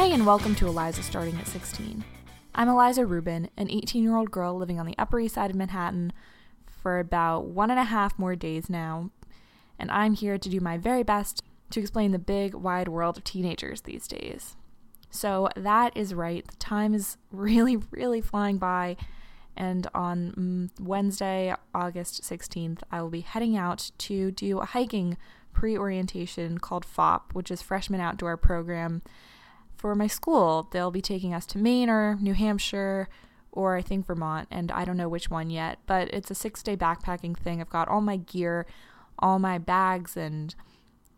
Hey, and welcome to Eliza Starting at 16. I'm Eliza Rubin, an 18 year old girl living on the Upper East Side of Manhattan for about one and a half more days now, and I'm here to do my very best to explain the big, wide world of teenagers these days. So, that is right, the time is really, really flying by, and on mm, Wednesday, August 16th, I will be heading out to do a hiking pre orientation called FOP, which is Freshman Outdoor Program for my school. They'll be taking us to Maine or New Hampshire or I think Vermont, and I don't know which one yet, but it's a six day backpacking thing. I've got all my gear, all my bags and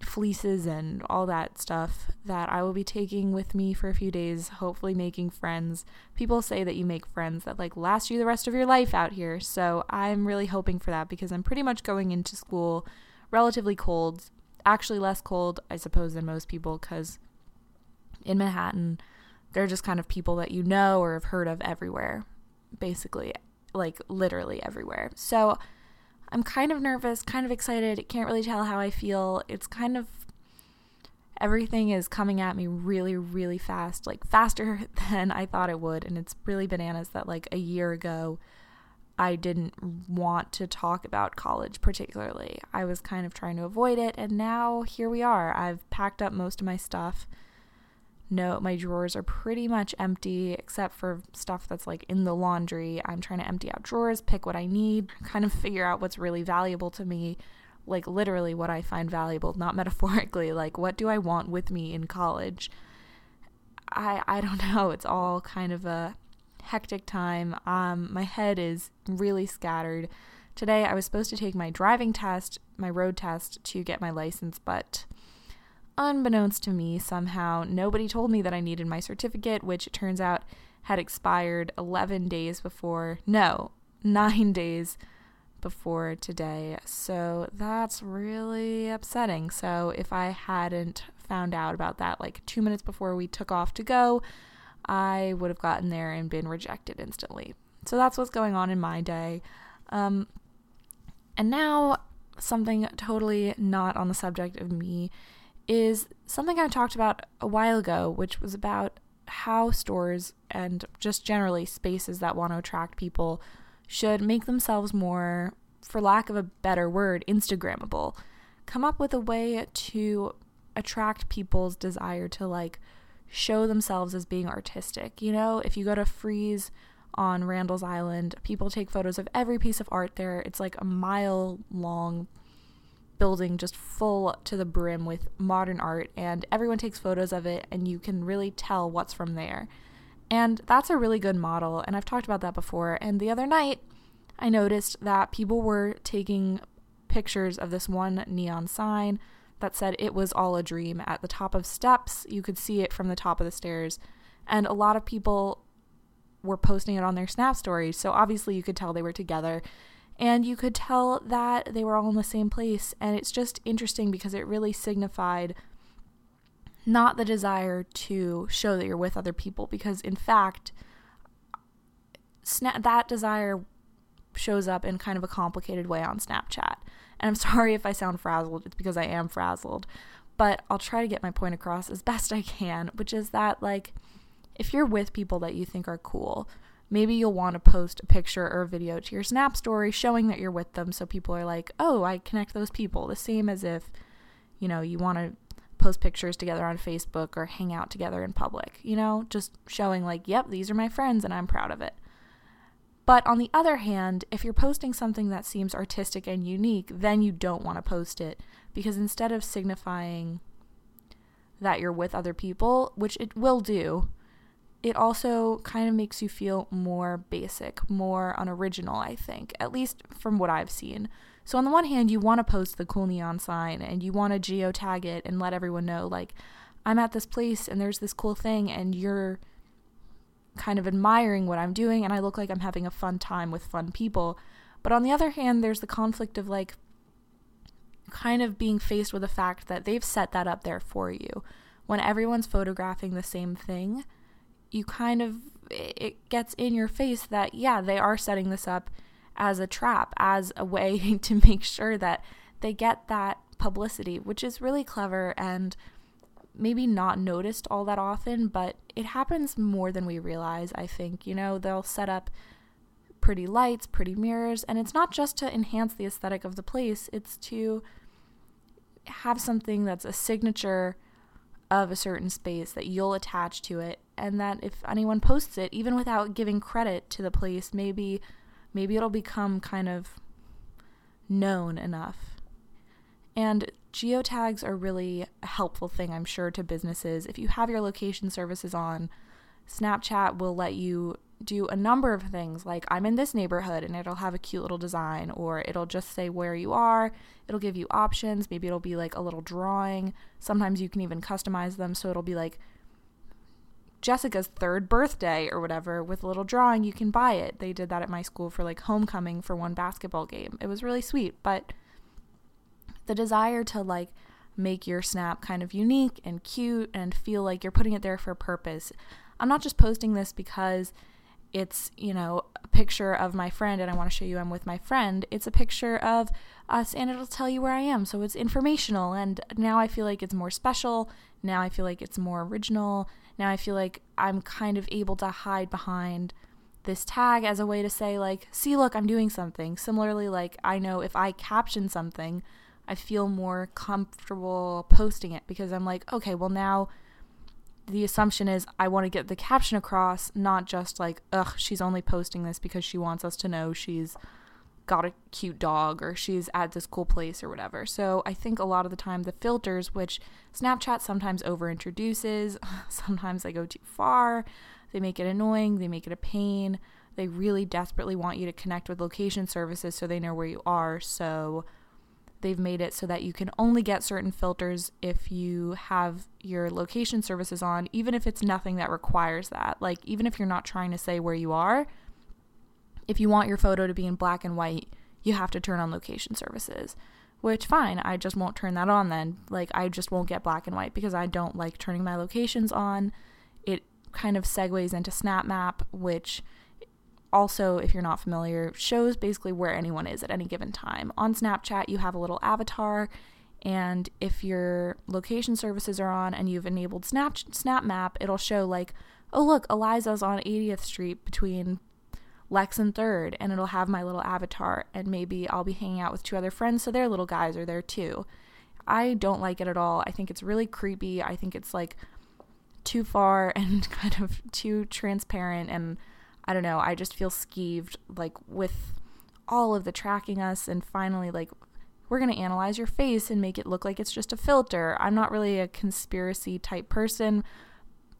fleeces and all that stuff that I will be taking with me for a few days, hopefully making friends. People say that you make friends that like last you the rest of your life out here. So I'm really hoping for that because I'm pretty much going into school relatively cold, actually less cold I suppose than most people cuz in Manhattan, they're just kind of people that you know or have heard of everywhere, basically, like literally everywhere. So I'm kind of nervous, kind of excited, can't really tell how I feel. It's kind of everything is coming at me really, really fast, like faster than I thought it would. And it's really bananas that, like, a year ago, I didn't want to talk about college particularly. I was kind of trying to avoid it. And now here we are. I've packed up most of my stuff no, my drawers are pretty much empty except for stuff that's like in the laundry. I'm trying to empty out drawers, pick what I need, kind of figure out what's really valuable to me, like literally what I find valuable, not metaphorically, like what do I want with me in college. I I don't know, it's all kind of a hectic time. Um my head is really scattered. Today I was supposed to take my driving test, my road test to get my license, but unbeknownst to me, somehow, nobody told me that I needed my certificate, which it turns out had expired 11 days before, no, nine days before today. So that's really upsetting. So if I hadn't found out about that like two minutes before we took off to go, I would have gotten there and been rejected instantly. So that's what's going on in my day. Um, and now, something totally not on the subject of me is something I talked about a while ago, which was about how stores and just generally spaces that want to attract people should make themselves more, for lack of a better word, Instagrammable. Come up with a way to attract people's desire to like show themselves as being artistic. You know, if you go to Frieze on Randall's Island, people take photos of every piece of art there. It's like a mile long building just full to the brim with modern art, and everyone takes photos of it, and you can really tell what's from there. And that's a really good model, and I've talked about that before. And the other night, I noticed that people were taking pictures of this one neon sign that said it was all a dream at the top of steps. You could see it from the top of the stairs. And a lot of people were posting it on their Snap stories. So obviously you could tell they were together and you could tell that they were all in the same place. And it's just interesting because it really signified not the desire to show that you're with other people, because in fact, sna- that desire shows up in kind of a complicated way on Snapchat. And I'm sorry if I sound frazzled, it's because I am frazzled. But I'll try to get my point across as best I can, which is that, like, if you're with people that you think are cool, maybe you'll want to post a picture or a video to your Snap story showing that you're with them so people are like, oh, I connect those people. The same as if, you know, you want to post pictures together on Facebook or hang out together in public, you know, just showing like, yep, these are my friends and I'm proud of it. But on the other hand, if you're posting something that seems artistic and unique, then you don't want to post it because instead of signifying that you're with other people, which it will do, it also kind of makes you feel more basic, more unoriginal, I think, at least from what I've seen. So, on the one hand, you want to post the cool neon sign and you want to geotag it and let everyone know, like, I'm at this place and there's this cool thing, and you're kind of admiring what I'm doing, and I look like I'm having a fun time with fun people. But on the other hand, there's the conflict of like kind of being faced with the fact that they've set that up there for you. When everyone's photographing the same thing, you kind of it gets in your face that yeah, they are setting this up as a trap, as a way to make sure that they get that publicity, which is really clever and maybe not noticed all that often, but it happens more than we realize, I think. You know, they'll set up pretty lights, pretty mirrors, and it's not just to enhance the aesthetic of the place, it's to have something that's a signature of a certain space that you'll attach to it and that if anyone posts it even without giving credit to the place maybe maybe it'll become kind of known enough. And geotags are really a helpful thing i'm sure to businesses. If you have your location services on snapchat will let you do a number of things like I'm in this neighborhood and it'll have a cute little design or it'll just say where you are. It'll give you options. Maybe it'll be like a little drawing. Sometimes you can even customize them so it'll be like Jessica's third birthday or whatever with a little drawing. You can buy it. They did that at my school for like homecoming for one basketball game. It was really sweet, but the desire to like make your snap kind of unique and cute and feel like you're putting it there for a purpose. I'm not just posting this because it's, you know, a picture of my friend and I want to show you I'm with my friend. It's a picture of us and it'll tell you where I am. So it's informational. And now I feel like it's more special. Now I feel like it's more original. Now I feel like I'm kind of able to hide behind this tag as a way to say, like, see, look, I'm doing something. Similarly, like, I know if I caption something, I feel more comfortable posting it because I'm like, okay, well, now the assumption is I want to get the caption across, not just like, ugh, she's only posting this because she wants us to know she's got a cute dog or she's at this cool place or whatever. So I think a lot of the time the filters, which Snapchat sometimes over introduces, sometimes they go too far, they make it annoying, they make it a pain. They really desperately want you to connect with location services so they know where you are. So they've made it so that you can only get certain filters if you have your location services on, even if it's nothing that requires that. Like, even if you're not trying to say where you are, if you want your photo to be in black and white, you have to turn on location services. Which, fine, I just won't turn that on then. Like, I just won't get black and white because I don't like turning my locations on. It kind of segues into SnapMap, which also, if you're not familiar, shows basically where anyone is at any given time. On Snapchat, you have a little avatar, and if your location services are on and you've enabled Snap Snap Map, it'll show like, oh look, Eliza's on 80th Street between Lex and Third, and it'll have my little avatar, and maybe I'll be hanging out with two other friends, so their little guys are there too. I don't like it at all. I think it's really creepy. I think it's like too far and kind of too transparent and I don't know, I just feel skeeved like with all of the tracking us and finally like we're going to analyze your face and make it look like it's just a filter. I'm not really a conspiracy type person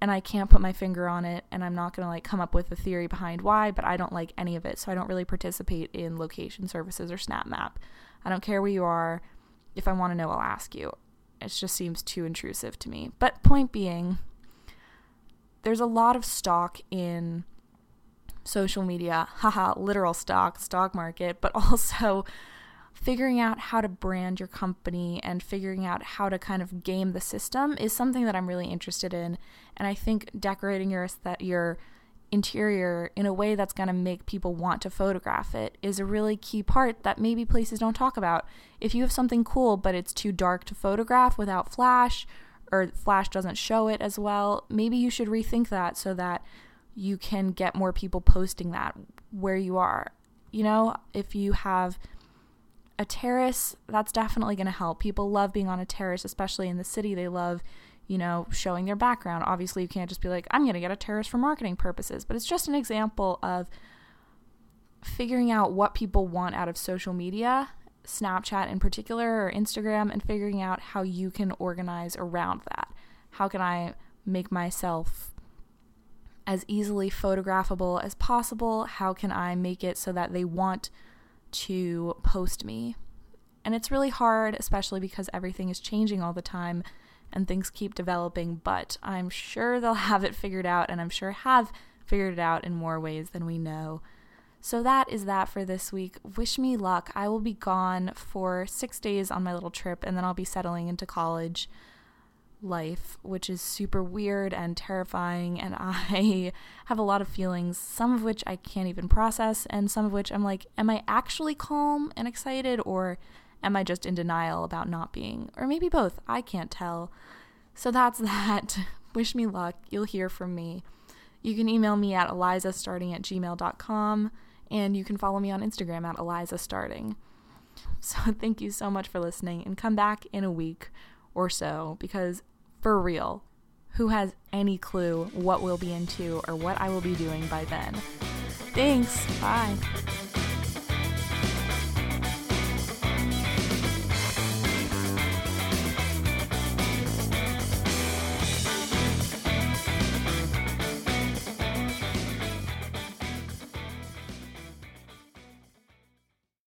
and I can't put my finger on it and I'm not going to like come up with a theory behind why, but I don't like any of it. So I don't really participate in location services or SnapMap. I don't care where you are. If I want to know, I'll ask you. It just seems too intrusive to me. But point being, there's a lot of stock in social media, haha, literal stock, stock market, but also figuring out how to brand your company and figuring out how to kind of game the system is something that I'm really interested in. And I think decorating your that your interior in a way that's going to make people want to photograph it is a really key part that maybe places don't talk about. If you have something cool but it's too dark to photograph without flash or flash doesn't show it as well, maybe you should rethink that so that you can get more people posting that where you are. You know, if you have a terrace, that's definitely going to help. People love being on a terrace, especially in the city. They love, you know, showing their background. Obviously, you can't just be like, I'm going to get a terrace for marketing purposes, but it's just an example of figuring out what people want out of social media, Snapchat in particular, or Instagram, and figuring out how you can organize around that. How can I make myself as easily photographable as possible? How can I make it so that they want to post me? And it's really hard, especially because everything is changing all the time and things keep developing, but I'm sure they'll have it figured out, and I'm sure have figured it out in more ways than we know. So that is that for this week. Wish me luck. I will be gone for six days on my little trip, and then I'll be settling into college life, which is super weird and terrifying. And I have a lot of feelings, some of which I can't even process, and some of which I'm like, am I actually calm and excited, or am I just in denial about not being? Or maybe both. I can't tell. So that's that. Wish me luck. You'll hear from me. You can email me at elizastarting at gmail.com, and you can follow me on Instagram at elizastarting. So thank you so much for listening, and come back in a week or so because for real, who has any clue what we'll be into or what I will be doing by then? Thanks. Bye.